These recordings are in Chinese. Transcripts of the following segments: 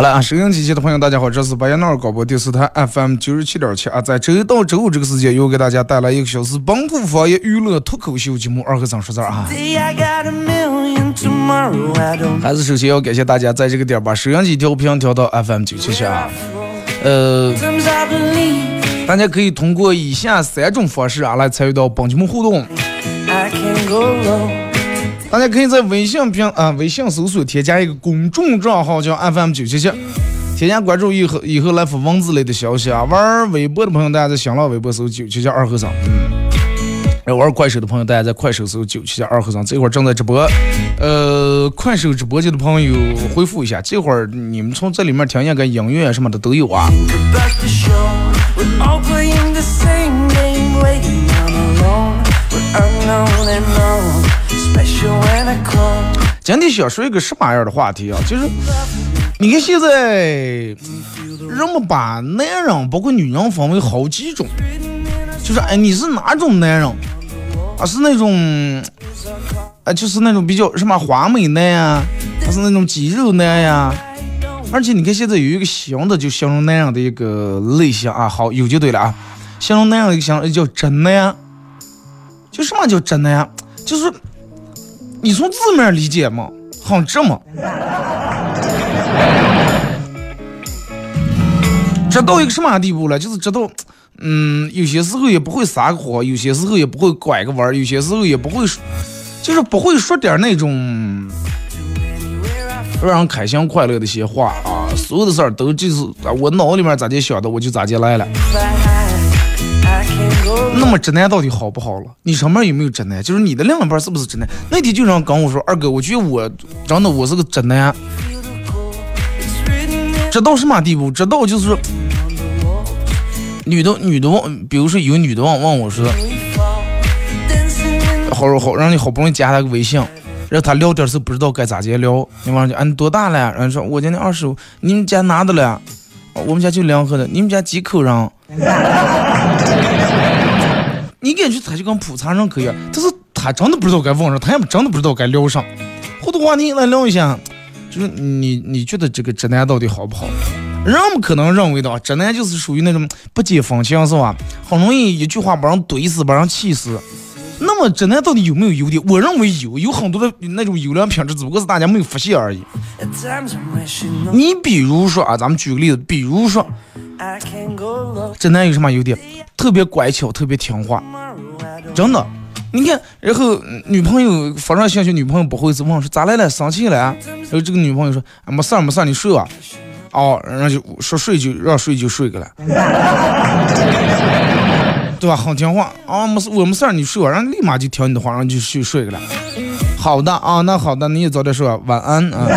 好了啊，收音机前的朋友，大家好，这是白彦淖尔广播电视台 FM 九十七点七啊，在周一到周五这个时间，又给大家带来一个小时本土方言娱乐脱口秀节目《二和尚说事儿》啊。还是首先要感谢大家在这个点把收音机调频调到 FM 九七七啊。呃，大家可以通过以下三种方式啊来参与到本节目互动。大家可以在微信平啊微信搜索添加一个公众账号叫 FM 九七七，添加关注以后以后来发文字类的消息啊。玩微博的朋友，大家在新浪微博搜九七七二和尚，嗯。玩快手的朋友，大家在快手搜九七七二和尚，这会儿正在直播。呃，快手直播间的朋友回复一下，这会儿你们从这里面听见个音乐什么的都有啊。今天想说一个什么样的话题啊？就是你看现在人们把男人包括女人分为好几种，就是哎你是哪种男人啊？是那种啊就是那种比较什么花美男呀，还是那种肌肉男呀？而且你看现在有一个新的就形容男人的一个类型啊，好有就对了啊，形容男人的一个形容叫真男。就什么叫真男？就是你从字面理解嘛，很直嘛。直到一个什么地步了？就是直到，嗯，有些时候也不会撒个谎，有些时候也不会拐个弯，有些时候也不会，就是不会说点那种让人开心快乐的一些话啊。所有的事儿都就是我脑里面咋就想的，我就咋就来了。那么直男到底好不好了？你身边有没有直男？就是你的另一半是不是直男？那天就让跟我说，二哥，我觉得我真的我是个直男。直到什么地步？直到就是女的女的问，比如说有女的问问我说，好好让你好不容易加他个微信，然后他聊天是不知道该咋接聊。你问就啊你多大了？然后说我今年二十五。你们家哪的了？我们家就两口子。你们家几口人？你感觉他就跟普通人可以，但是他真的不知道该问啥，他也真的不知道该聊啥。好多话题来聊一下，就是你你觉得这个直男到底好不好？人们可能认为的啊，直男就是属于那种不解风情是吧？很容易一句话把人怼死，把人气死。那么直男到底有没有优点？我认为有，有很多的那种优良品质，只不过是大家没有发现而已。你比如说啊，咱们举个例子，比如说。直男有什么优点？特别乖巧，特别听话，真的。你看，然后女朋友发上信息，女朋友不好意思问说咋来了，生气了？然后这个女朋友说没事没事，你睡吧。哦，然后就说睡就让睡就睡个了，对吧？很听话啊，没事我没事儿，你睡吧，然后立马就听你的话，然后就去睡个了。好的啊，那好的，你也早点睡吧，晚安啊。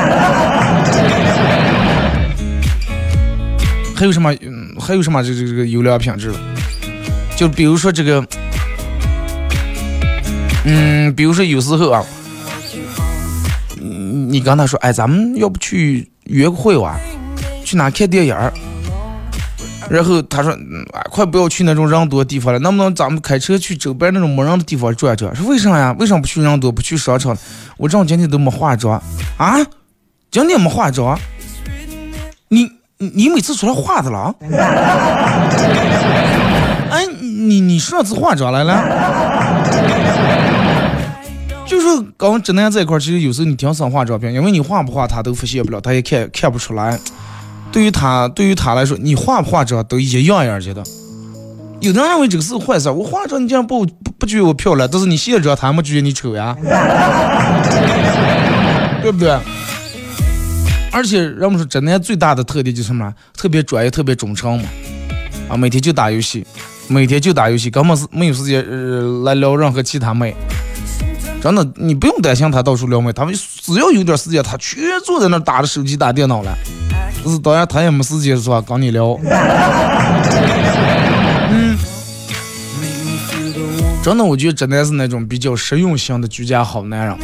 还有什么？嗯，还有什么？这这这个优良品质？就比如说这个，嗯，比如说有时候啊，你跟他说，哎，咱们要不去约个会哇？去哪看电影儿？然后他说，哎，快不要去那种人多的地方了，能不能咱们开车去周边那种没人的地方转转？说为啥呀？为啥不去人多，不去商场？我这今天都没化妆啊，今天没化妆，你。你每次出来化的了？哎，你你上次化妆来了？就是跟直男在一块儿，其实有时候你挺想化妆品，因为你化不化他都发现不了，他也看看不出来。对于他，对于他来说，你化不化妆都一样样觉得。有的人认为这个是坏事，我化妆你竟然不不不觉得我漂亮，但是你卸妆他没觉得你丑呀，对不对？而且人们说直男最大的特点就是什么？特别专业，特别忠诚嘛。啊，每天就打游戏，每天就打游戏，根本是没有时间呃来聊任何其他妹。真的，你不用担心他到处撩妹，他们只要有点时间，他全坐在那打着手机打电脑了。是当然，他也没时间是吧？跟你聊。嗯，真的，我觉得真的是那种比较实用型的居家好男人。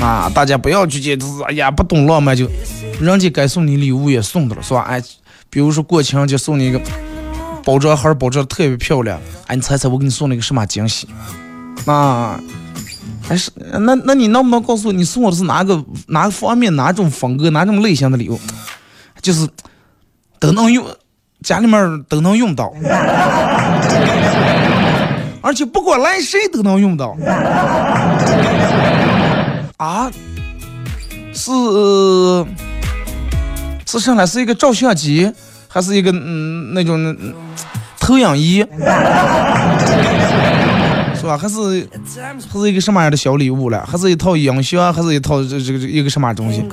啊，大家不要去觉得哎呀不懂浪漫就，人家该送你礼物也送的了是吧？哎，比如说过情人节送你一个包装盒，包装的特别漂亮。哎，你猜猜我给你送了一个什么惊喜？啊，还是那那你能不能告诉我，你送我的是哪个哪个方面哪种风格哪种类型的礼物？就是都能用，家里面都能用到，而且不管来谁都能用到。啊，是是上来是一个照相机，还是一个嗯那种投影仪，是吧？还是还是一个什么样的小礼物了？还是一套音响？还是一套这这个一个什么东西？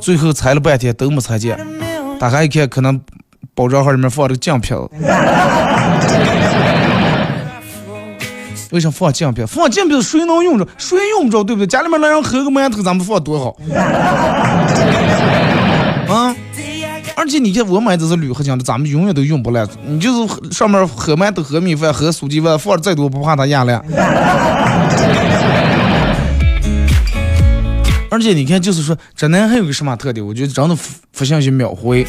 最后猜了半天都没猜见，打开一看，可能包装盒里面放了个奖品。为啥放镜片？放镜片谁能用着？谁用不着，对不对？家里面那人喝个馒头，咱们放多好 啊！而且你看，我买的是铝合金的，咱们永远都用不烂。你就是上面喝馒头、喝米饭、喝酥鸡饭，放再多不怕它压烂。而且你看，就是说，这男还有个什么特点？我觉得真的不信息秒回。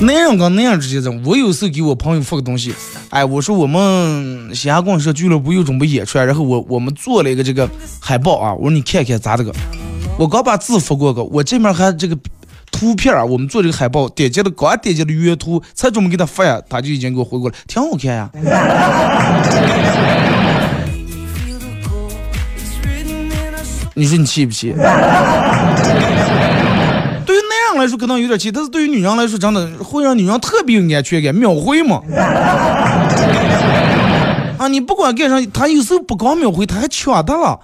男人跟男人之间这种，我有时候给我朋友发个东西，哎，我说我们西安公社俱乐部又准备演出，然后我我们做了一个这个海报啊，我说你看看咋这个，我刚把字发过个，我这面还这个图片啊，我们做这个海报，点击了刚点击的原图，才准备给他发呀，他就已经给我回过来，挺好看呀。你说你气不气？对于男人来说可能有点气，但是对于女人来说，真的会让女人特别有安全感，秒回嘛。啊，你不管干啥，他有时候不光秒回，他还抢的了，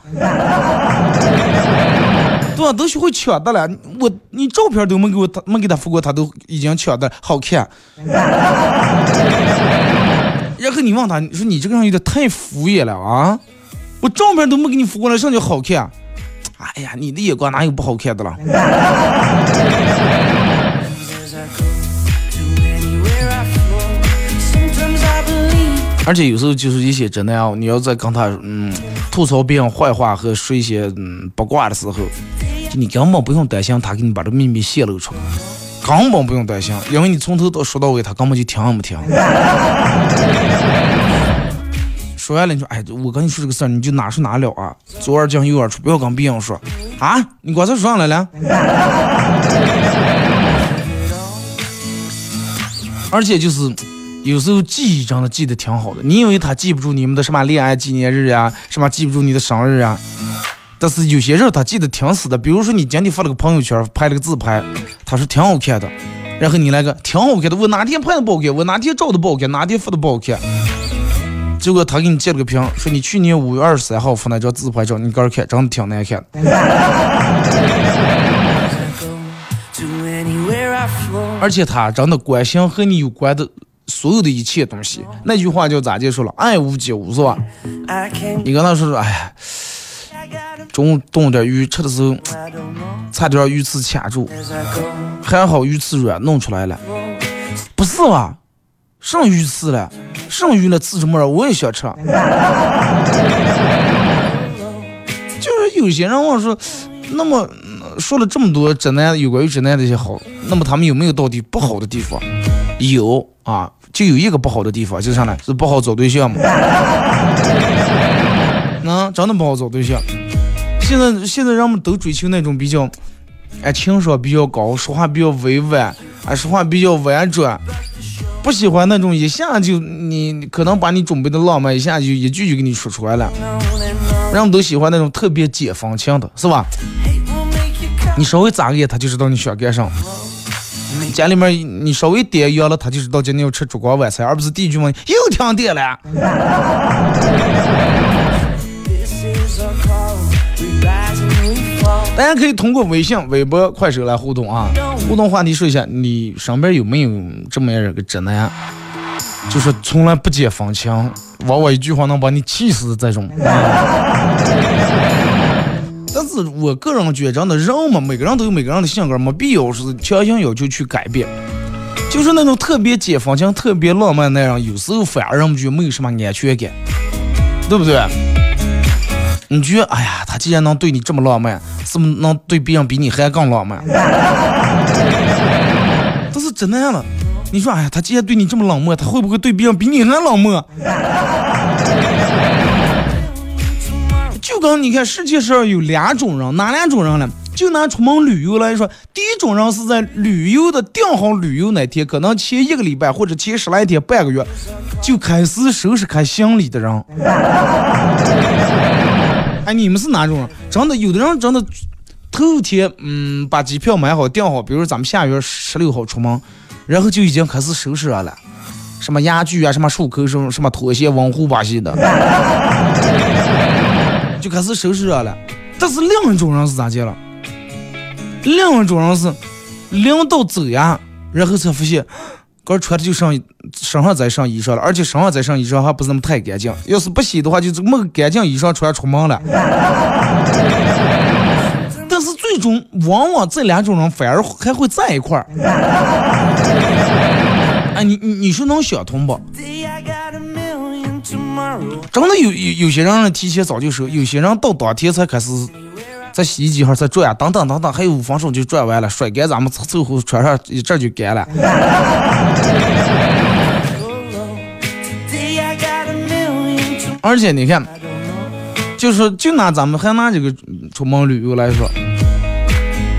对吧？都学会抢的了。我你照片都没给我，他没给他发过，他都已经抢的好看。然后你问他，你说你这个人有点太敷衍了啊！我照片都没给你发过来，上去好看？哎呀，你的眼光哪有不好看的了？而且有时候就是一些真的啊，你要再跟他嗯吐槽别人坏话和说一些嗯八卦的时候，你根本不用担心他给你把这秘密泄露出来，根本不用担心，因为你从头到说到尾，他根本就听也没听。说完了，你说，哎，我跟你说这个事儿，你就哪说哪了啊，左耳进右耳出，不要跟别人说啊。你刚才说啥来了？而且就是有时候记忆真的记得挺好的，你以为他记不住你们的什么恋爱纪念日呀，什么记不住你的生日啊？但是有些人他记得挺死的，比如说你今天发了个朋友圈，拍了个自拍，他说挺好看的，然后你来个挺好看的，我哪天拍的不好看，我哪天照的不好看，哪天发的不好看。结果他给你截了个屏，说你去年五月二十三号发那张自拍照，你个人看，真的挺难看的。而且他真的关心和你有关的所有的一切东西。那句话叫咋介说了？爱屋及乌，是吧？你跟他说说，哎呀，中午炖点鱼，吃的时候差点鱼刺卡住，还好鱼刺软，弄出来了。不是吧？剩鱼刺了？剩鱼了，刺什么了？我也想吃。就是有些人问说，那么说了这么多直男有关于直男的一些好，那么他们有没有到底不好的地方？有啊，就有一个不好的地方，就是啥呢？是不好找对象嘛。那 真的不好找对象。现在现在人们都追求那种比较哎，情商比较高，说话比较委婉，啊，说话比较婉转。不喜欢那种一下就你可能把你准备的浪漫一下就一句就给你说出来了。人们都喜欢那种特别解放情的，是吧？你稍微眨个眼，他就知道你想干啥。家里面你稍微点烟了，他就知道今天要吃烛光晚餐，而不是第一句问又停电了。大家可以通过微信、微博、快手来互动啊！互动话题说一下，你身边有没有这么样一个直男，就是从来不解风情，往往一句话能把你气死的这种。是我个人觉得，的人嘛，每个人都有每个人的性格，没必要是强行要求去改变。就是那种特别解放性、特别浪漫那样，有时候反而让我们觉得没有什么安全感，对不对？你觉得，哎呀，他既然能对你这么浪漫，是不是能对别人比你还更浪漫？这是真的了。你说，哎呀，他既然对你这么冷漠，他会不会对别人比你还冷漠？就跟你看，世界上有两种人，哪两种人呢？就拿出门旅游来说，第一种人是在旅游的订好旅游那天，可能前一个礼拜或者前十来天、半个月就开始收拾开行李的人。哎，你们是哪种人？真的，有的人真的头天嗯把机票买好订好，比如咱们下月十六号出门，然后就已经开始收拾了，什么牙具啊，什么漱口水，什么拖鞋、网壶把戏的，就开始收拾了。但是另一种人是咋的了？另一种人是领导走呀，然后才发现。刚穿的就上身上再上衣裳了，而且身上再上衣裳还不是那么太干净。要是不洗的话，就这么干净衣裳穿出门了。但是最终往往这两种人反而还会在一块儿。哎，你你你说能想通不？真的有有有些人提前早就收，有些人到当天才开始。在洗衣机上再转，等等等等，还有五分钟就转完了，甩干咱们凑合穿上一阵就干了。而且你看，就是就拿咱们还拿这个出门旅游来说，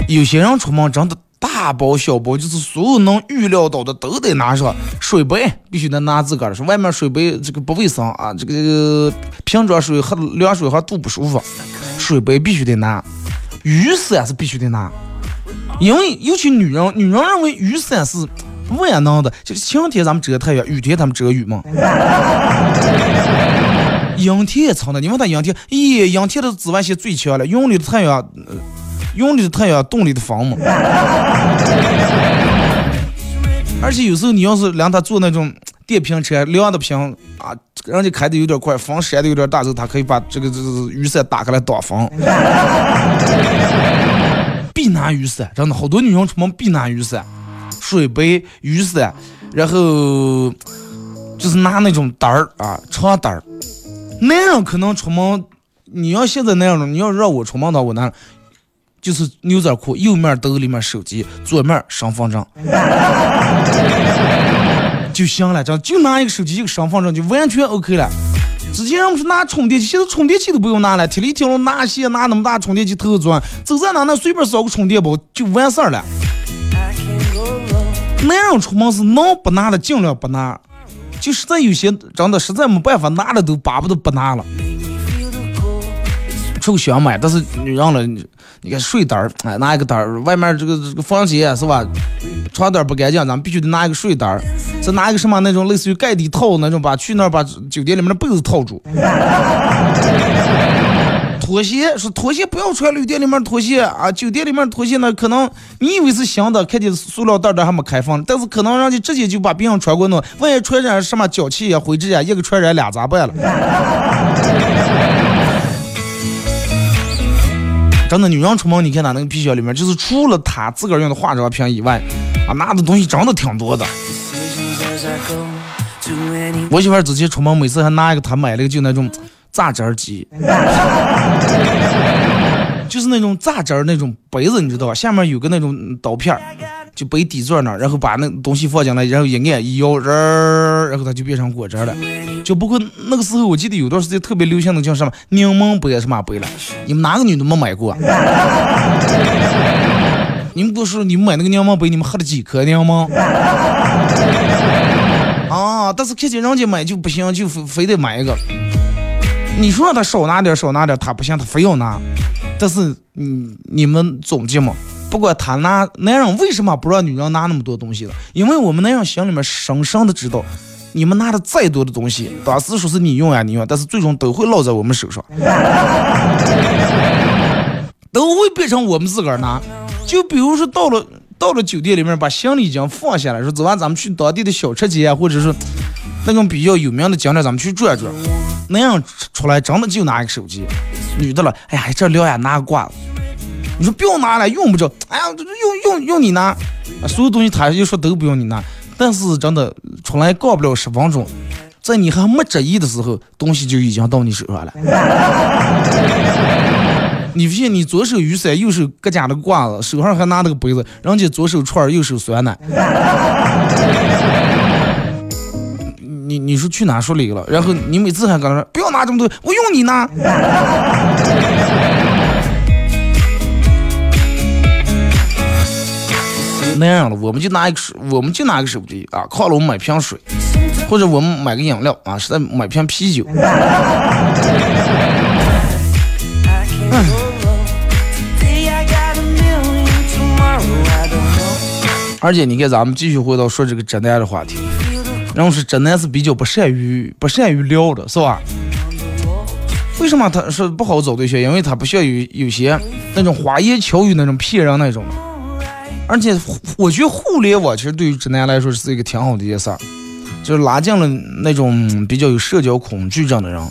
有些人出门真的大包小包，就是所有能预料到的都得拿上，水杯必须得拿自个儿的，说外面水杯这个不卫生啊，这个瓶装水喝凉水喝肚不舒服。水杯必须得拿，雨伞是必须得拿，因为尤其女人，女人认为雨伞是万能的，就是晴天咱们遮太阳，雨天咱们遮雨嘛。阴天也藏的，你问他阴天，咦，阴天的紫外线最强了，云里的太阳，云里的太阳，洞里的房嘛。而且有时候你要是让他坐那种。电瓶车凉的瓶啊，人家开的有点快，风扇的有点大，时候他可以把这个这个雨伞打开来挡风。必拿雨伞，真的好多女人出门必拿雨伞，水杯、雨伞，然后就是拿那种单儿啊，长单儿。男人可能出门，你要现在那样的，你要让我出门的话，我拿就是牛仔裤，右面兜里面手机，左面身份证。就行了，这样就拿一个手机一个身份证就完全 OK 了。之前我们是拿充电器，现在充电器都不用拿了，铁里铁路拿线拿那么大充电器头钻，走在哪那随便扫个充电宝就完事儿了。男人出门是能不拿的尽量不拿，就实在有些真的实在没办法拿了都巴不得不拿了。臭香买，但是女人了，你你看睡单儿，哎，拿一个单儿，外面这个这个房间是吧？床单不干净，咱们必须得拿一个睡单儿，再拿一个什么那种类似于盖地套那种，把去那儿把酒店里面的被子套住。拖鞋是拖鞋，不要穿旅店里面拖鞋啊！酒店里面拖鞋呢，可能你以为是新的，看见塑料袋袋还没开封，但是可能人家直接就把别人穿过弄，万一传染什么脚气呀、灰指甲，一个传染俩咋办了？真的，女人出门，你看她那个皮箱里面，就是除了她自个儿用的化妆品以外，啊，拿的东西真的挺多的。我媳妇儿之前出门，每次还拿一个她买了个就那种榨汁机，就是那种榨汁儿那种杯子，你知道吧？下面有个那种刀片儿，就背底座那儿，然后把那东西放进来，然后一按一摇，然然后它就变成果汁了。就不过那个时候，我记得有段时间特别流行的叫什么柠檬杯什么杯了，你们哪个女的没买过？你们不是你们买那个柠檬杯，你们喝了几颗柠檬？啊！但是看见人家买就不行，就非非得买一个。你说让他少拿点，少拿点，他不行，他非要拿。但是，你你们总结嘛？不管他拿男人为什么不让女人拿那么多东西了？因为我们男人心里面深深的知道，你们拿的再多的东西，当时说是你用呀你用，但是最终都会落在我们手上，都会变成我们自个儿拿。就比如说到了到了酒店里面，把行李已经放下来，说走完咱们去当地的小吃街啊，或者是那种比较有名的景点，咱们去转转。那样出来真的就拿一个手机，女的了，哎呀，这聊呀拿个挂子。你说不用拿了，用不着。哎呀，用用用你拿，所有东西他就说都不用你拿。但是真的出来过不了十分钟，在你还没着意的时候，东西就已经到你手上了。你发现你左手雨伞，右手搁家的挂子，手上还拿那个杯子，人家左手串，右手酸奶。你你说去哪说理了？然后你每次还跟他说不要拿这么多，我用你拿。那样了，我们就拿一个手，我们就拿个手机啊，靠了我们买瓶水，或者我们买个饮料啊，实在买瓶啤酒。而且你看，咱们继续回到说这个直男的话题。然后是直男是比较不善于不善于聊的，是吧？为什么他说不好找对象？因为他不需要有有些那种花言巧语那种骗人那种。而且我觉得互联网其实对于直男来说是一个挺好的一件事儿，就是拉近了那种比较有社交恐惧症的人。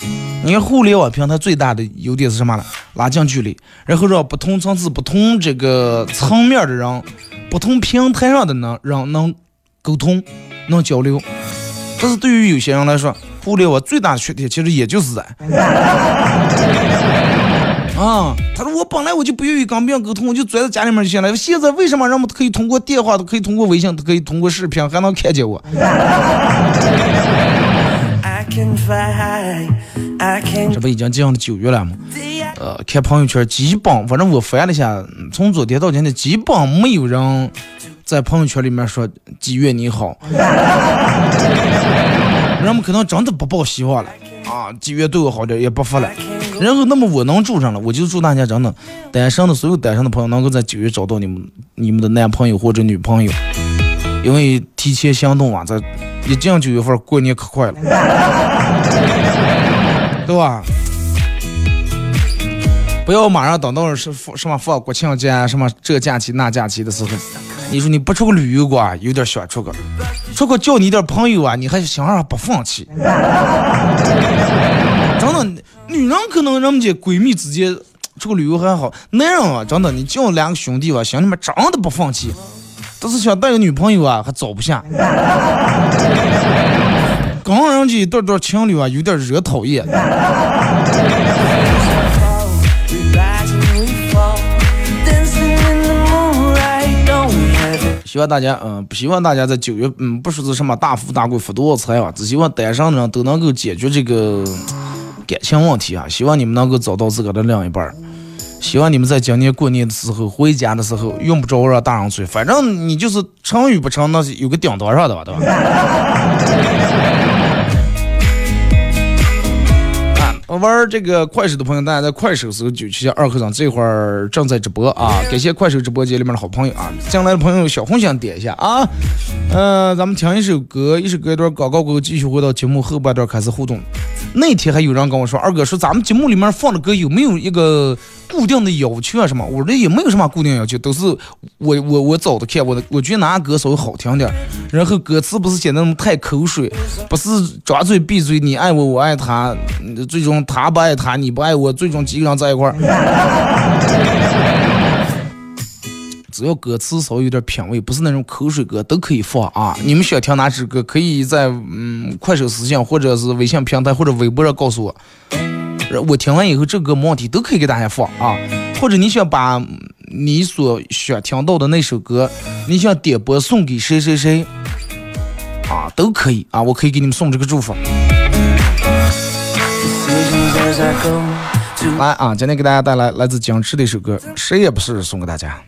你看互联网平台最大的优点是什么呢？拉近距离，然后让不同层次、不同这个层面的人、不同平台上的能人能沟通、能交流。但是对于有些人来说，互联网最大的缺点其实也就是在 啊，他说我本来我就不愿意跟别人沟通，我就钻在家里面就行了。现在为什么人们可以通过电话，都可以通过微信，都可以通过视频，还能看见我？这不已经进入九月了吗？呃，看朋友圈，基本反正我翻了一下，从昨天到今天，基本没有人。在朋友圈里面说几月你好，人们可能真的不抱希望了啊！几月对我好点也不发了。然后那么我能住上了，我就祝大家真的单身的所有单身的朋友能够在九月找到你们你们的男朋友或者女朋友，因为提前行动啊，在一进九月份过年可快了，对吧？不要马上等到是什么放国庆假什么这假期那假期的时候。你说你不出个旅游过，有点想出个，出个交你点朋友啊，你还想让不放弃？真的，女人可能人家闺蜜之间出去旅游还好，男人啊，真的，你叫两个兄弟吧，心里面真的不放弃，但是想带个女朋友啊，还找不下。刚人家一对对情侣啊，有点惹讨厌。希望大家，嗯，不希望大家在九月，嗯，不说是什么大富大贵、发多少财啊，只希望单身的人都能够解决这个感情问题啊！希望你们能够找到自个的另一半，希望你们在今年过年的时候回家的时候用不着让大人催，反正你就是成与不成，那是有个顶头上的吧，对吧？玩这个快手的朋友，大家在快手搜九七七二和尚这会儿正在直播啊！感谢快手直播间里面的好朋友啊！进来的朋友小红心点一下啊！嗯，咱们听一首歌，一首歌一段广告过后，继续回到节目后半段开始互动。那天还有人跟我说，二哥说咱们节目里面放的歌有没有一个？固定的要求啊什么？我这也没有什么固定要求，都是我我我找的看，我的我觉得哪歌稍微好听点，然后歌词不是写那么太口水，不是张嘴闭嘴，你爱我我爱他，最终他不爱他，你不爱我，最终几个人在一块儿。只要歌词稍微有点品味，不是那种口水歌，都可以放啊。你们想听哪支歌，可以在嗯快手私信或者是微信平台或者微博上告诉我。我听完以后，这个没问题，都可以给大家放啊。或者你想把你所想听到的那首歌，你想点播送给谁谁谁啊，都可以啊，我可以给你们送这个祝福。来啊，今天给大家带来来自僵持的一首歌，谁也不是，送给大家。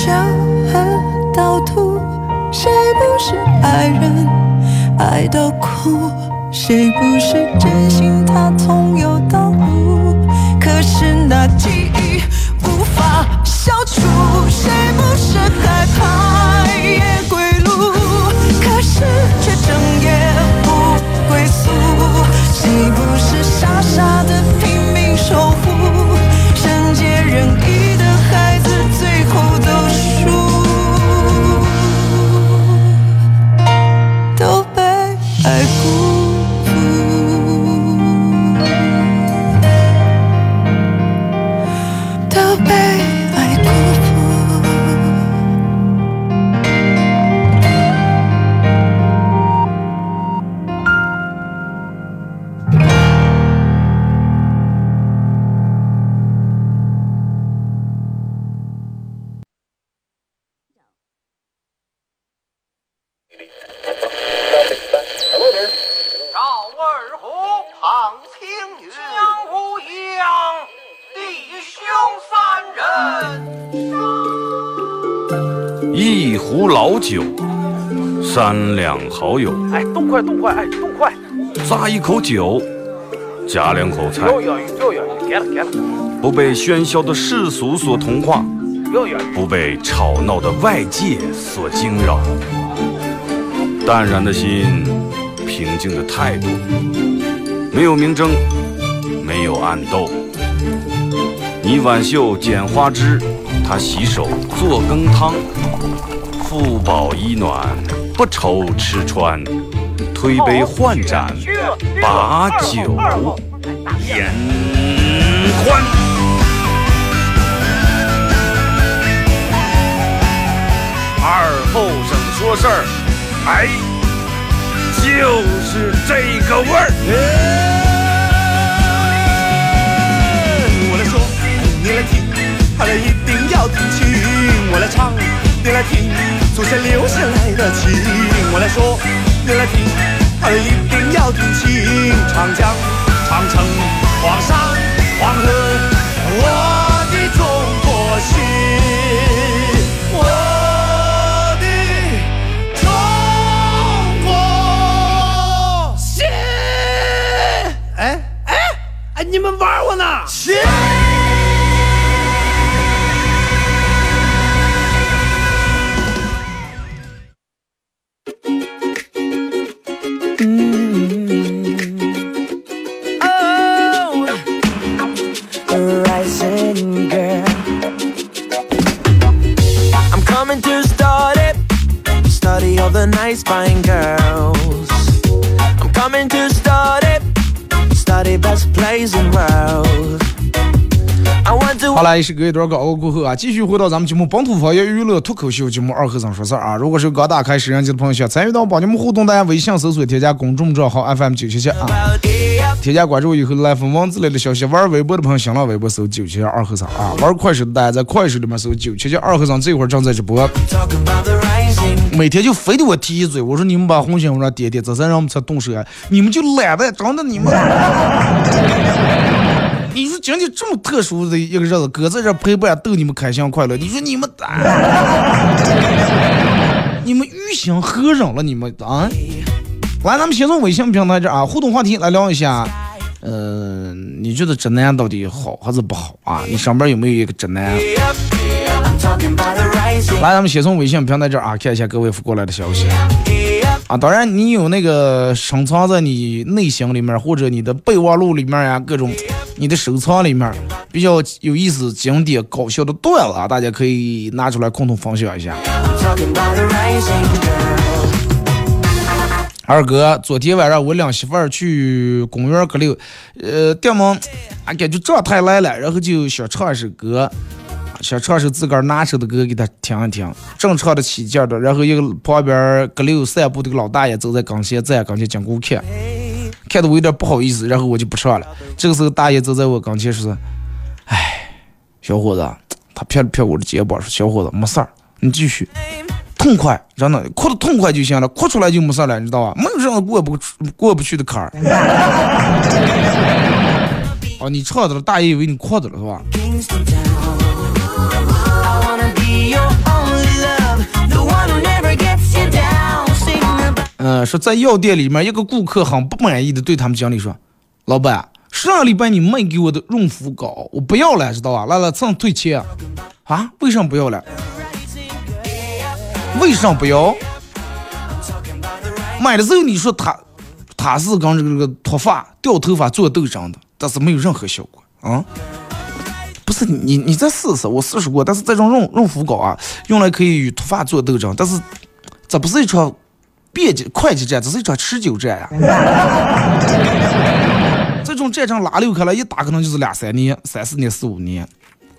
笑和倒吐，谁不是爱人爱到哭？谁不是真心他从有到无？可是那记忆无法消除，谁不是害怕夜归路？可是却整夜不归宿，谁不？快动快，哎，动快！咂一口酒，夹两口菜，不被喧嚣的世俗所同化，不被吵闹的外界所惊扰。淡然的心，平静的态度，没有明争，没有暗斗，你挽袖剪花枝，他洗手做羹汤。腹饱衣暖，不愁吃穿。推杯换盏，把酒言欢。二后生说事儿，哎，就是这个味儿。我来说，你来听，好了一定要听清。我来唱，你来听，祖先留下来的情。我来说，你来听，好了一定要听清。长江、长城、黄山、黄河，我的中国心，我的中国心。哎哎哎，你们玩我呢？Coming to start it. Study all the nice fine girls. I'm coming to start it. Study best plays in world. I want to 好了，也是隔一段广告过后啊，继续回到咱们节目《本土方言娱乐脱口秀》节目《二和尚说事儿》啊。如果是刚打开摄像机的朋友，想参与到帮你们互动，大家微信搜索添加公众账号 FM 九七七啊，yeah. 添加关注以后来发文字类的消息。玩微博的朋友，新浪微博搜九七二和尚啊，玩快手的大家在快手里面搜九七二和尚，这会儿正在直播。每天就非得我提一嘴，我说你们把红心往上点点，这才让我们才动手啊！你们就懒得，真的你们。你说今天这么特殊的一个日子，搁在这陪伴逗你们开心快乐，你说你们，你们于心何忍了？你们啊！来，咱们先从微信平台这啊互动话题来聊一下，呃，你觉得直男到底好还是不好啊？你上边有没有一个直男？来，咱们先从微信平台这啊看一下各位发过来的消息。啊，当然你有那个深藏在你内心里面，或者你的备忘录里面呀，各种你的收藏里面比较有意思、经典、搞笑的段子啊，大家可以拿出来共同分享一下。二哥，昨天晚上我领媳妇儿去公园儿搁溜，呃，电门啊，感觉状态来了，然后就想唱一首歌，想唱首自个儿拿手的歌给她听一听，正唱的起劲儿的，然后一个旁边儿搁溜散步的个老大爷走在跟前，在跟前经过看，看的我有点不好意思，然后我就不唱了。这个时候大爷走在我跟前说：“哎，小伙子，他拍了拍我的肩膀说，小伙子没事儿，你继续。”痛快，真的哭的痛快就行了，哭出来就没事了，你知道吧？没有这样过不过不去的坎儿。哦，你唱的了，大爷以为你哭的了是吧？嗯、说在药店里面，一个顾客很不满意的对他们经理说：“老板，上礼拜你卖给我的润肤膏我不要了，知道吧？来来，这样退钱啊？为什么不要了？为什么不要？买的时候你说它它是跟这个这个脱发掉头发做斗争的，但是没有任何效果啊。不是你你再试试，我试试过，但是这种润润肤膏啊，用来可以与脱发做斗争，但是这不是一场便捷快捷战，这是一场持久战呀、这种战争拉溜开了，一打可能就是两三年、三四年、四五年。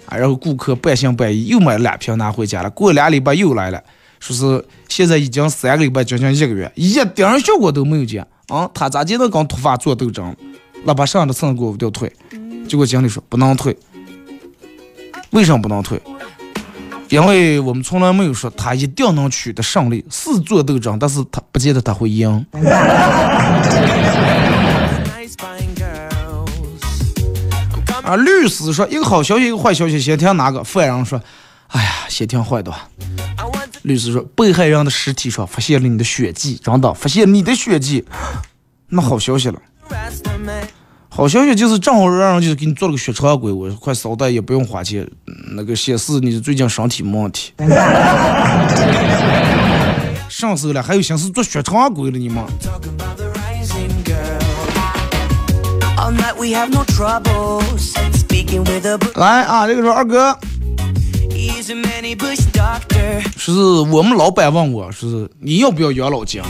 啊，然后顾客半信半疑，又买了两瓶拿回家了。过俩礼拜又来了，说是现在已经三个礼拜，将近一个月，一点效果都没有见啊！他咋就能跟脱发做斗争？那把上的秤给我掉退，结果经理说不能退，为什么不能退？因为我们从来没有说他一定能取得胜利，是做斗争，但是他不见得他会赢。啊，律师说一个好消息，一个坏消息，先听哪个？犯人说，哎呀，先听坏的吧。律师说，被害人的尸体上发现了你的血迹，真的发现你的血迹，那好消息了。好消息就是正好让人就是给你做了个血常规，我快扫带也不用花钱，嗯那个显示你最近身体没问题。上手了，还有心思做血常规了你们？Talking about the rising girl. All All night we have no troubles. Speaking with a book, 来啊，这个说二哥，he's a many bush doctor. 是我们老板问我，是你要不要养老金？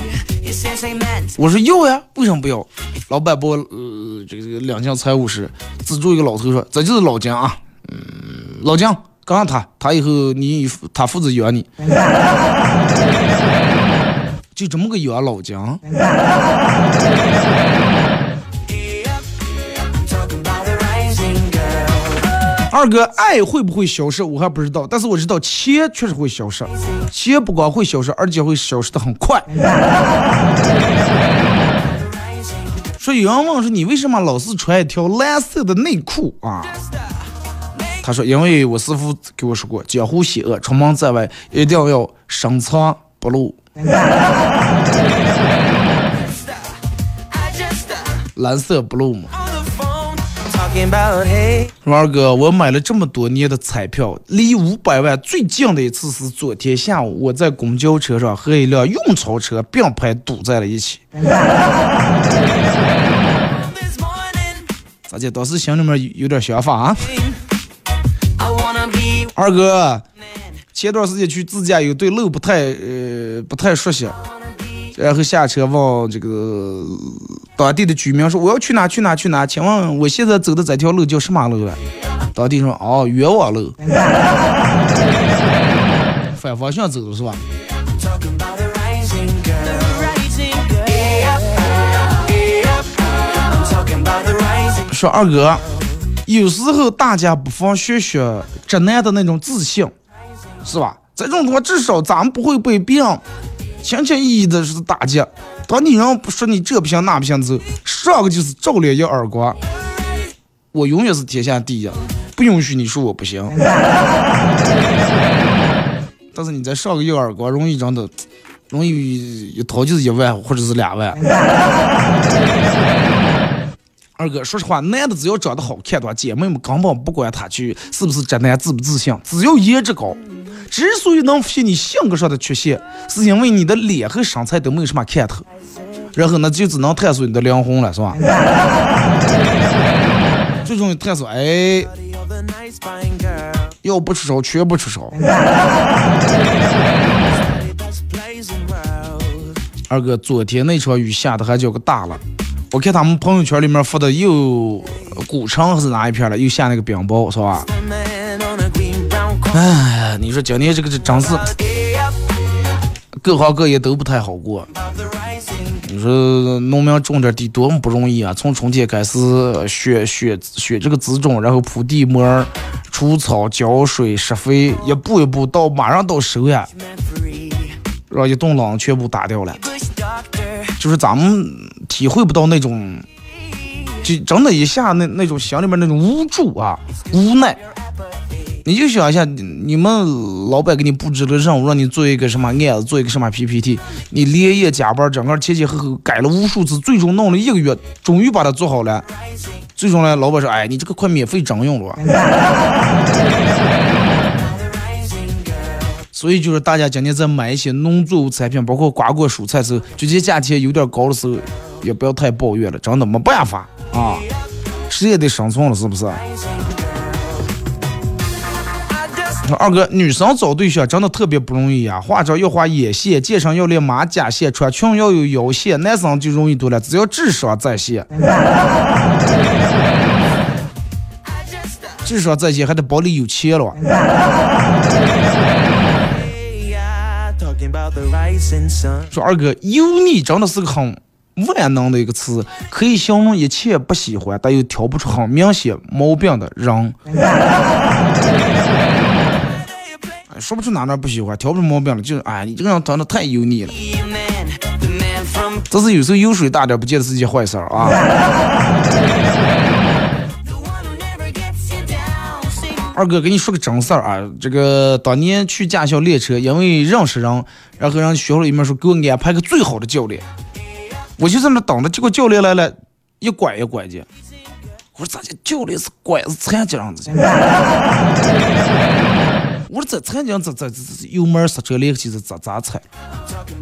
我说要呀，为什么不要？老板拨呃这个这个两项财务室资助一个老头说，这就是老姜啊，嗯，老姜，告诉他，他以后你他负责养你，就这么个养老姜。二哥，爱会不会消失？我还不知道，但是我知道钱确实会消失，钱不光会消失，而且会消失的很快。说有人问说你为什么老是穿一条蓝色的内裤啊？他说因为我师傅给我说过，江湖险恶，出门在外一定要深藏不露。Uh, 蓝色不露嘛。二哥，我买了这么多年的彩票，离五百万最近的一次是昨天下午，我在公交车上和一辆运钞车并排堵在了一起。This morning, 咋姐当时心里面有点想法啊？二哥，前段时间去自驾游，对路不太呃不太熟悉，然后下车问这个当地的居民说我要去哪去哪去哪，请问我现在走的这条路叫什么路了？当地说哦冤枉路，反方向走的是吧.说二哥，有时候大家不妨学学直男的那种自信，是吧？这种的话，至少咱们不会被别人轻轻易易的是打击。当你人不说你这不行那不行之后，上个就是照脸一耳光。我永远是天下第一，不允许你说我不行。但是你再上个一耳光，容易真的，容易一掏就是一万或者是两万。二哥，说实话，男的只要长得好看的话，姐妹们根本不管他去是不是直男自不自信，只要颜值高。之所以能发现你性格上的缺陷，是因为你的脸和身材都没有什么看头，然后呢，就只能探索你的灵魂了，是吧？最终探索，哎，要不出手全部出手。二哥，昨天那场雨下的还叫个大了，我看他们朋友圈里面发的又古城还是哪一片了，又下那个冰雹，是吧？哎，你说今年这个这真是各行各业都不太好过。你说农民种点地多么不容易啊！从春天开始选选选这个籽种，然后铺地膜、除草、浇水、施肥，一步一步到马上到收呀，让一栋廊全部打掉了。就是咱们体会不到那种，就真的一下那那种心里面那种无助啊、无奈。你就想一下，你们老板给你布置的任务，让你做一个什么案子，做一个什么 PPT，你连夜加班，整个前前后后改了无数次，最终弄了一个月，终于把它做好了。最终呢，老板说：“哎，你这个快免费征用了吧。” 所以就是大家今年在买一些农作物产品，包括瓜果蔬菜时候，就这价钱有点高的时候，也不要太抱怨了，真的没办法啊，谁也得生存了，是不是？二哥，女生找对象真的特别不容易呀、化妆要画眼线，健身要练马甲线，穿裙要有腰线，男生就容易多了，只要智商在线，智商在线还得包里有钱了。说二哥，油腻真的是个很万能的一个词，可以形容一切不喜欢但又挑不出很明显毛病的人。说不出哪哪不喜欢，挑不出毛病了，就是哎，你这个人长得太油腻了。这是有时候油水大点，不见得是件坏事啊。二哥，给你说个真事儿啊，这个当年去驾校练车，因为认识人，然后让学校里面说给我安排个最好的教练，我就在那等着，结果教练来了，一拐一拐的。我说咋这？教练是拐子残疾人子去？我说这残疾人这这这这油门刹车连起这咋咋踩？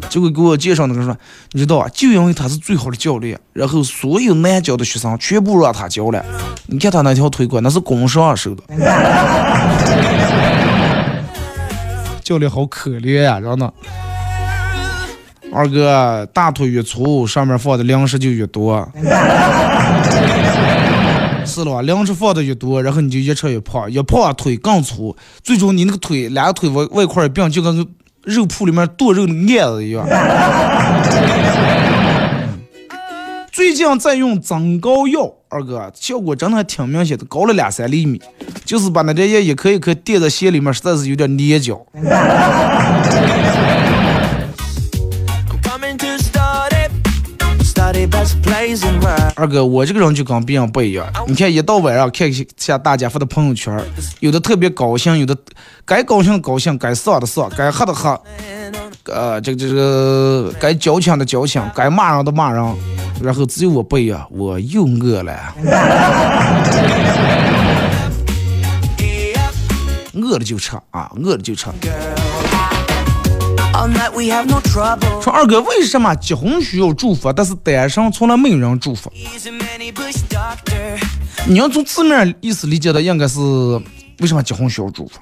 结果给我介绍那个说，你知道啊，就因为他是最好的教练，然后所有难教的学生全部让他教了。你看他那条腿管，那是工伤手的。教练好可怜呀、真的。二哥，大腿越粗，上面放的粮食就越多。是了？粮食放的越多，然后你就越吃越胖，越胖腿更粗，最终你那个腿两个腿外外块儿一并，就跟个肉铺里面剁肉的鹌子一样。最近在用增高药，二哥效果真的还挺明显的，高了两三厘米，就是把那点药一颗一颗垫在鞋里面，实在是有点捏脚。二哥，我这个人就跟别人不一样。你看，一到晚上看一下大家发的朋友圈，有的特别高兴，有的该高兴高兴，该丧的丧，该喝的喝，呃，这个这个该矫情的矫情，该骂人的骂人。然后只有我不一样，我又饿了，饿了就吃啊，饿了就吃。说二哥，为什么结婚需要祝福，但是单身从来没有人祝福.你要从字面意思理解的，应该是为什么结婚需要祝福？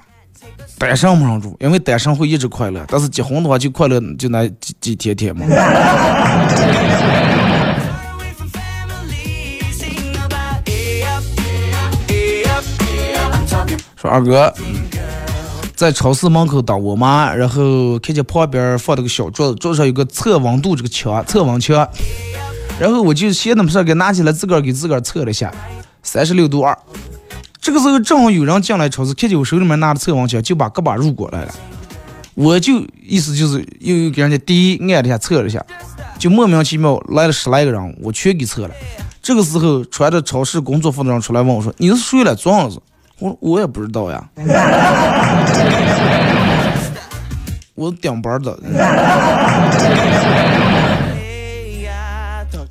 单身没人祝福，因为单身会一直快乐，但是结婚的话就快乐就那几几天天嘛。说二哥，在超市门口等我妈，然后看见旁边放了个小桌子，桌上有个测温度这个枪，测温枪，然后我就闲的没事给拿起来自个儿给自个儿测了一下，三十六度二。这个时候正好有人进来超市，看见我手里面拿着测温枪，就把胳膊入过来了。我就意思就是又又给人家第一按了一下测了一下，就莫名其妙来了十来个人，我全给测了。这个时候穿着超市工作服的人出来问我说：“你是谁了？昨晚是？”我：“我也不知道呀。”我顶班的。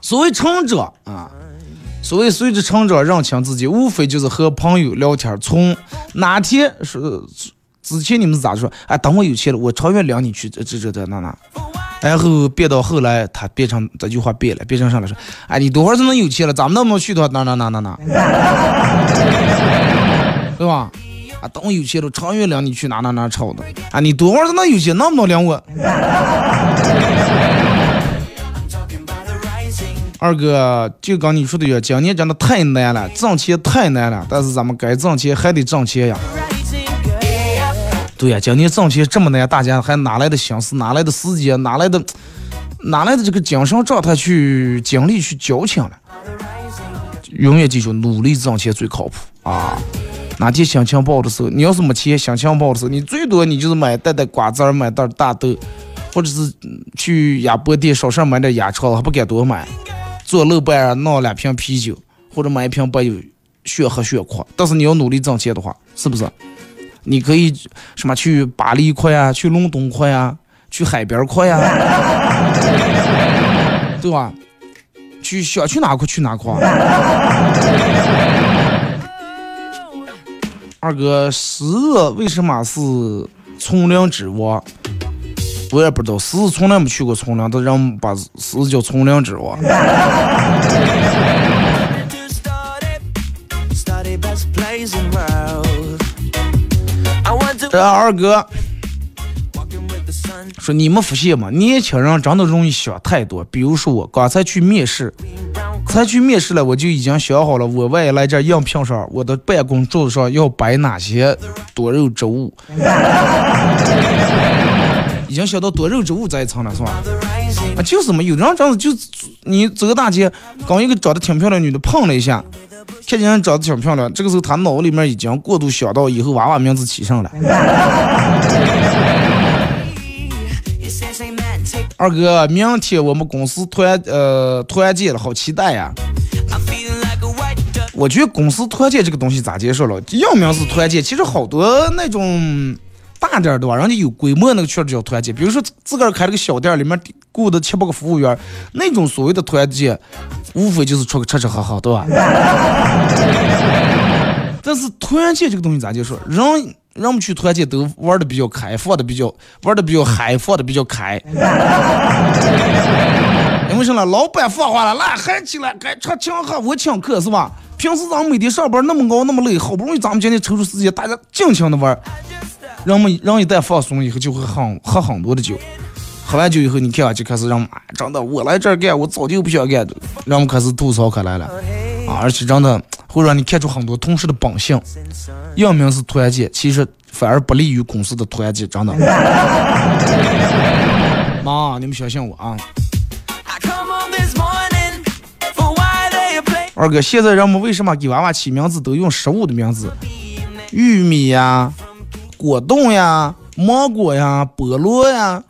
所谓成长啊，所谓随着成长认清自己，无非就是和朋友聊天。从哪天是之前你们咋说？哎，等我有钱了，我长远领你去这这这这那那。然后变到后来，他变成这句话变了，变成啥了？说，哎，你多会儿才能有钱了？咱们能不能去到哪哪哪哪哪？对吧？啊，等我有钱了，长远领你去哪哪哪炒的。啊，你多会儿才能有钱？能不能领我？二哥，就跟你说的一样，今年真的太难了，挣钱太难了。但是咱们该挣钱还得挣钱呀。对呀，今年挣钱这么难，大家还哪来的心思，哪来的时间，哪来的哪来的这个精神状态去精力去矫情了？永远记住，努力挣钱最靠谱啊！哪天心情不好的时候，你要是没钱，心情不好的时候，你最多你就是买袋袋瓜子儿，买袋儿大豆，或者是去鸭脖店少事儿买点鸭肠，还不敢多买，做楼板上弄两瓶啤酒，或者买一瓶白酒，血喝血狂。但是你要努力挣钱的话，是不是？你可以什么去巴黎快啊，去伦敦快啊，去海边快呀、对吧？去想去哪块去哪块。二哥，狮子为什么是丛林之王？我也不知道，狮子从来没去过丛林，但人把狮子叫丛林之王。这二哥说：“你们发现吗？年轻人真的容易想太多。比如说我刚才去面试，才去面试了，我就已经想好了，我万一来这儿应聘上，我的办公桌子上要摆哪些多肉植物。已经想到多肉植物这一层了，是吧？啊，就是嘛，有的人这样子就你走个大街，跟一个长得挺漂亮女的碰了一下，看见人长得挺漂亮，这个时候他脑子里面已经过度想到以后娃娃名字起上了。二哥，明天我们公司团呃团建了，好期待呀！我觉得公司团建这个东西咋介绍了？要名是团建，其实好多那种大点儿的吧，人家有规模那个确实叫团建。比如说自个儿开了个小店，里面雇的七八个服务员，那种所谓的团建，无非就是出去吃吃喝喝，对吧？但是团建这个东西咋介绍？人人们去团建都玩的比较开，放的比较玩的比较嗨，放的比较开。因为什么？老板放话了，来嗨起来，该吃请客，我请客是吧？平时咱们每天上班那么熬那么累，好不容易咱们今天抽出时间，大家尽情的玩。人们人一旦放松以后，就会很喝很多的酒。喝完酒以后，你看啊，就开始让哎真的我来这儿干，我早就不想干的，让我们开始吐槽开来了啊！而且真的会让你看出很多同事的本性。要明是团结，其实反而不利于公司的团结，真的。妈，你们相信我啊！二哥，现在人们为什么给娃娃起名字都用食物的名字？玉米呀、果冻呀、芒果呀、菠萝呀，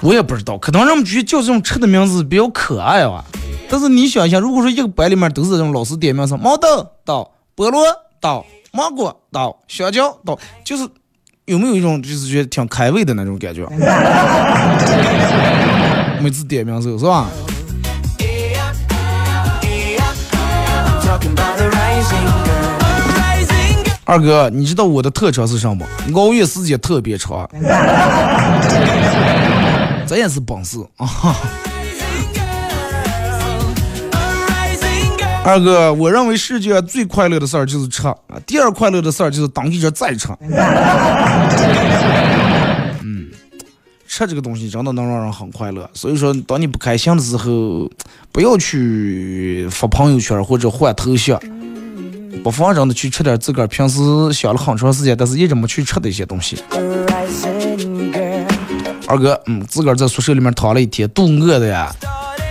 我也不知道，可能人们觉得叫这种吃的名字比较可爱啊。但是你想一下，如果说一个班里面都是这种老师点名上毛豆到菠萝到芒果到香蕉到，就是有没有一种就是觉得挺开胃的那种感觉？每次点名时候是吧.二哥，你知道我的特长是什么？熬夜时间特别长，这也是本事啊！二哥，我认为世界上最快乐的事儿就是吃啊，第二快乐的事儿就是当一着再吃。嗯，吃这个东西真的能让人很快乐，所以说当你不开心的时候，不要去发朋友圈或者换头像，不妨真的去吃点自个儿平时想了很长时间，但是一直没去吃的一些东西。二哥，嗯，自个儿在宿舍里面躺了一天，肚饿的呀，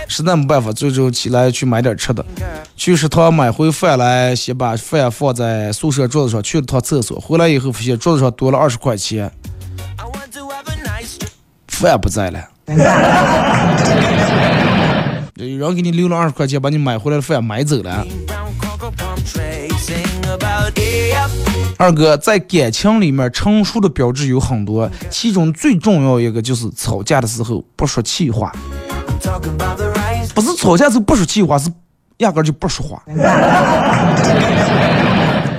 实在没办法，最终起来去买点吃的。去食堂买回饭来，先把饭放在宿舍桌子上，去了趟厕所，回来以后发现桌子上多了二十块钱.饭不在了。有人给你留了二十块钱，把你买回来的饭买走了。二哥，在感情里面成熟的标志有很多，其中最重要一个就是吵架的时候不说气话，不是吵架时候不说气话，是压根儿就不说话。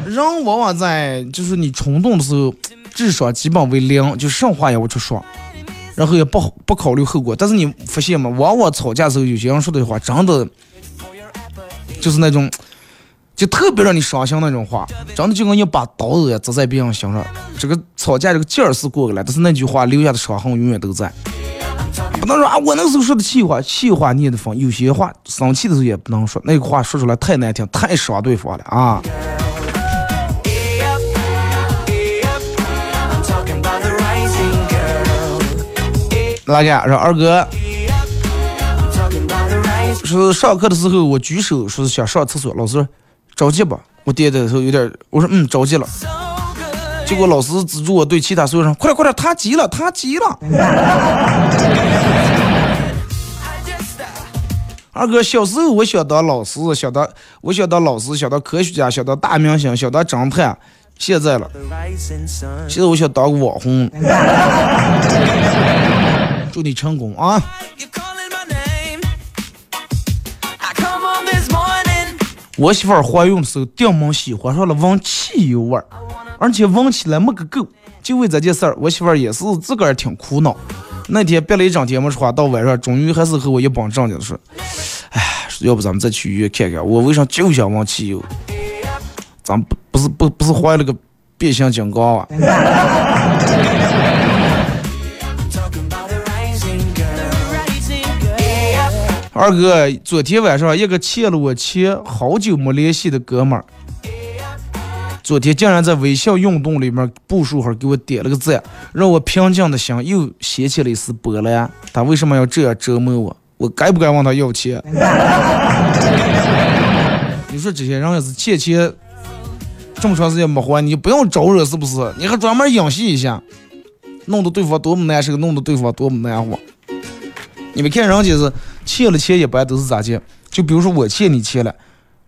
人往往在就是你冲动的时候，智商基本为零，就什么话也不去说，然后也不不考虑后果。但是你发现吗？往往吵架的时候，有些人说的话真的就是那种，就特别让你伤心那种话，真的就跟一把刀子呀扎在别人心上。这个吵架这个劲儿是过去了，但是那句话留下的伤痕永远都在。不能说啊，我那时候说的气话，气话你也得放。有些话生气的时候也不能说，那个话说出来太难听，太伤对方了啊。哪个说二哥 I'm talking about the rising. 说上课的时候我举手说是想上厕所，老师说着急吧，我点点头有点，我说嗯着急了。结果老师指住我对其他所有人，快点快点，他急了，他急了。Uh, 二哥，小时候我想当老师，想当我想当老师，想当科学家，想当大明星，想当侦探。现在了.现在我想当个网红。祝你成功啊！我媳妇儿怀孕的时候，电门喜欢上了闻汽油味儿，而且闻起来没个够。就为这件事儿，我媳妇儿也是自个儿挺苦恼。那天憋了一整天没说话，到晚上终于还是和我一帮正经的说：“哎，要不咱们再去医院看看？我为啥就想闻汽油？咱不不是不不是怀了个变形金刚啊？” 二哥，昨天晚上一个欠了我钱好久没联系的哥们儿，昨天竟然在微信运动里面步数号给我点了个赞，让我平静的心又掀起了一丝波澜。他为什么要这样折磨我？我该不该问他要钱？你说这些人要是欠钱这么长时间没还，你不用招惹是不是？你还专门演戏一下，弄得对方多么难受，弄得对方多么难活。你们看人家是欠了钱，一般都是咋介？就比如说我欠你钱了，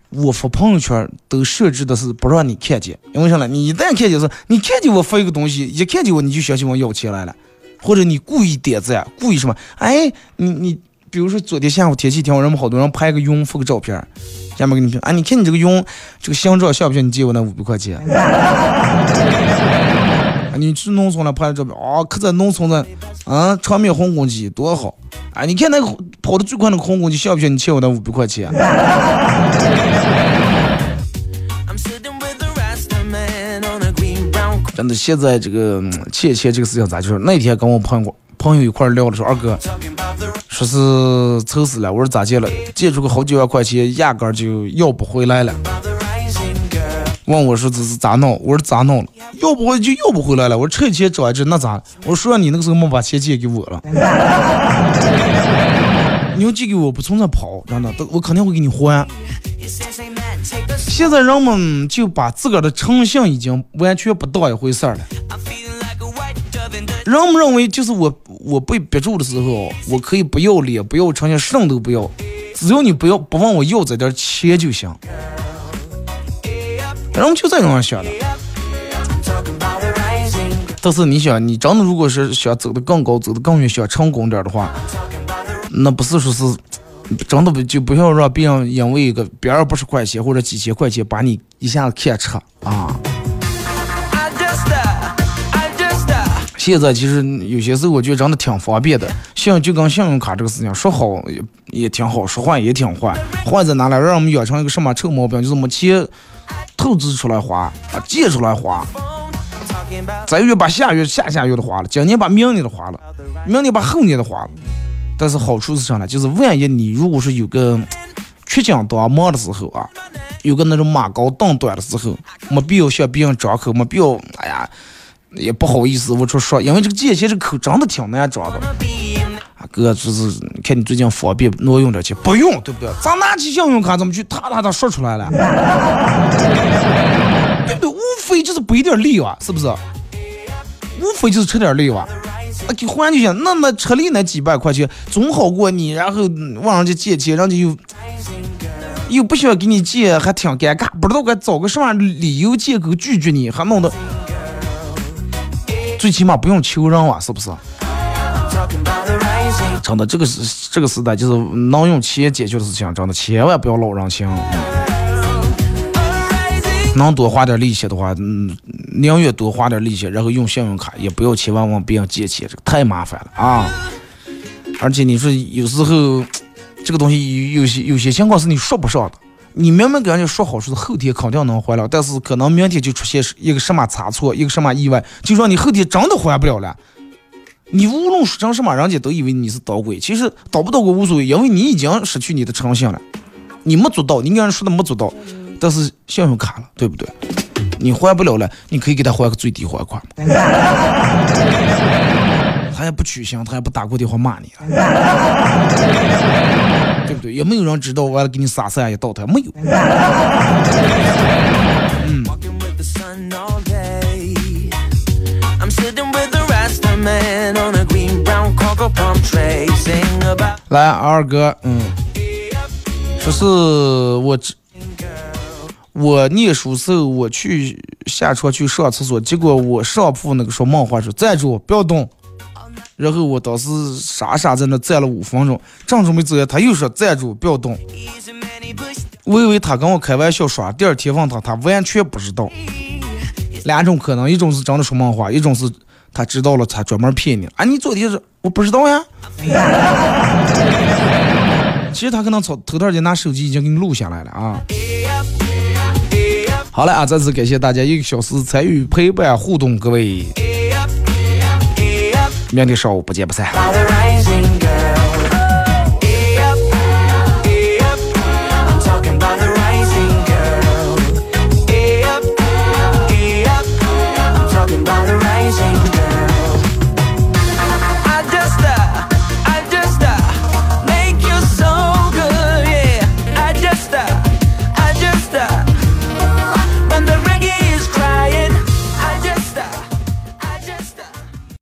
我发朋友圈都设置的是不让你看见，因为啥呢？你一旦看见是，你看见我发一个东西，一看见我你就想起我要钱来了，或者你故意点赞，故意什么？哎，你你比如说昨天下午天气挺好，人们好多人拍个云发个照片，下面给你评，啊，你看你这个云这个相照像不像你借我那五百块钱？啊，你去农村了拍的照片，啊，可在农村的，啊，长面红公鸡多好，啊，你看那个跑的最快那个红公鸡像不像你欠我那五百块钱 真的，现在这个嗯欠钱这个事情咋就是？那天跟我朋友朋友一块聊的时候，二哥说是愁死了，我说咋借了？借出个好几万块钱，压根儿就要不回来了。问我说这是咋弄？我说咋弄了？要不回就要不回来了。我说这钱找一这那咋？我说你那个时候没把钱借给我了。你要借给我，不从这跑，真的，我肯定会给你还。现在人们就把自个儿的诚信已经完全不当一回事儿了。人们认为就是我我被逼住的时候，我可以不要脸，不要诚信，什么都不要，只要你不要不问我要这点钱就行。人们就这样想的。但是你想，你真的如果是想走得更高，走得更远，想成功点的话，那不是说是真的不就不要让别人因为一个别人不是块钱或者几千块钱把你一下子看扯啊。现在其实有些时候我觉得真的挺方便的，像就跟信用卡这个事情，说好也也挺好，说坏也挺坏。坏在哪里？让我们养成一个什么臭毛病，就是没钱透支出来花啊，借出来花，这月把下月、下下月的花了，今年把明年的花了，明年把后年的花了。但是好处是啥呢？就是万一你如果是有个缺斤当忙的时候啊，有个那种马高凳短的时候，没必要向别人张口，没必要，哎呀，也不好意思我说说，因为这个借钱这口真的挺难张的。哥，就是看你最近方便挪用点钱，不用，对不对？咱拿起信用卡怎么去？他他他说出来了，对不对？无非就是背点利吧，是不是？无非就是吃点利吧。那给还就行，那那车里那几百块钱总好过你，然后问人家借钱，人家又又不想给你借，还挺尴尬，不知道该找个什么理由借口拒绝你，还弄得最起码不用求人啊，是不是？真的，这个是这个时代，就是能用钱解决的事情，真的千万不要老人情。rising 能多花点利息的话，嗯，宁愿多花点利息，然后用信用卡，也不要千万问别人借钱，这个太麻烦了啊！而且你说有时候这个东西有有些有些情况是你说不上的，你明明跟人家说好说是后天肯定能还了，但是可能明天就出现一个什么差错，一个什么意外，就让你后天真的还不了了。你无论说成什么，人家都以为你是捣鬼。其实捣不捣鬼无所谓，因为你已经失去你的诚信了，你没做到，你跟人说的没做到，但是信用卡了，对不对？你还不了了，你可以给他还个最低还款，他也不取消，他也不打过电话骂你了，对不对？也没有人知道完了给你撒三一道台，没有。嗯来，二哥，嗯，说是我我念书时候，我去下车去上厕所，结果我上铺那个说梦话说站住，不要动。然后我当时傻傻在那站了五分钟，正准备走，他又说站住，不要动。我以为他跟我开玩笑耍，第二天问他，他完全不知道。两种可能，一种是真的说梦话，一种是他知道了，他专门骗你。啊，你昨天是我不知道呀。其实他可能偷偷偷的拿手机已经给你录下来了啊。好了啊，再次感谢大家一个小时参与陪伴互动，各位，明天上午不见不散。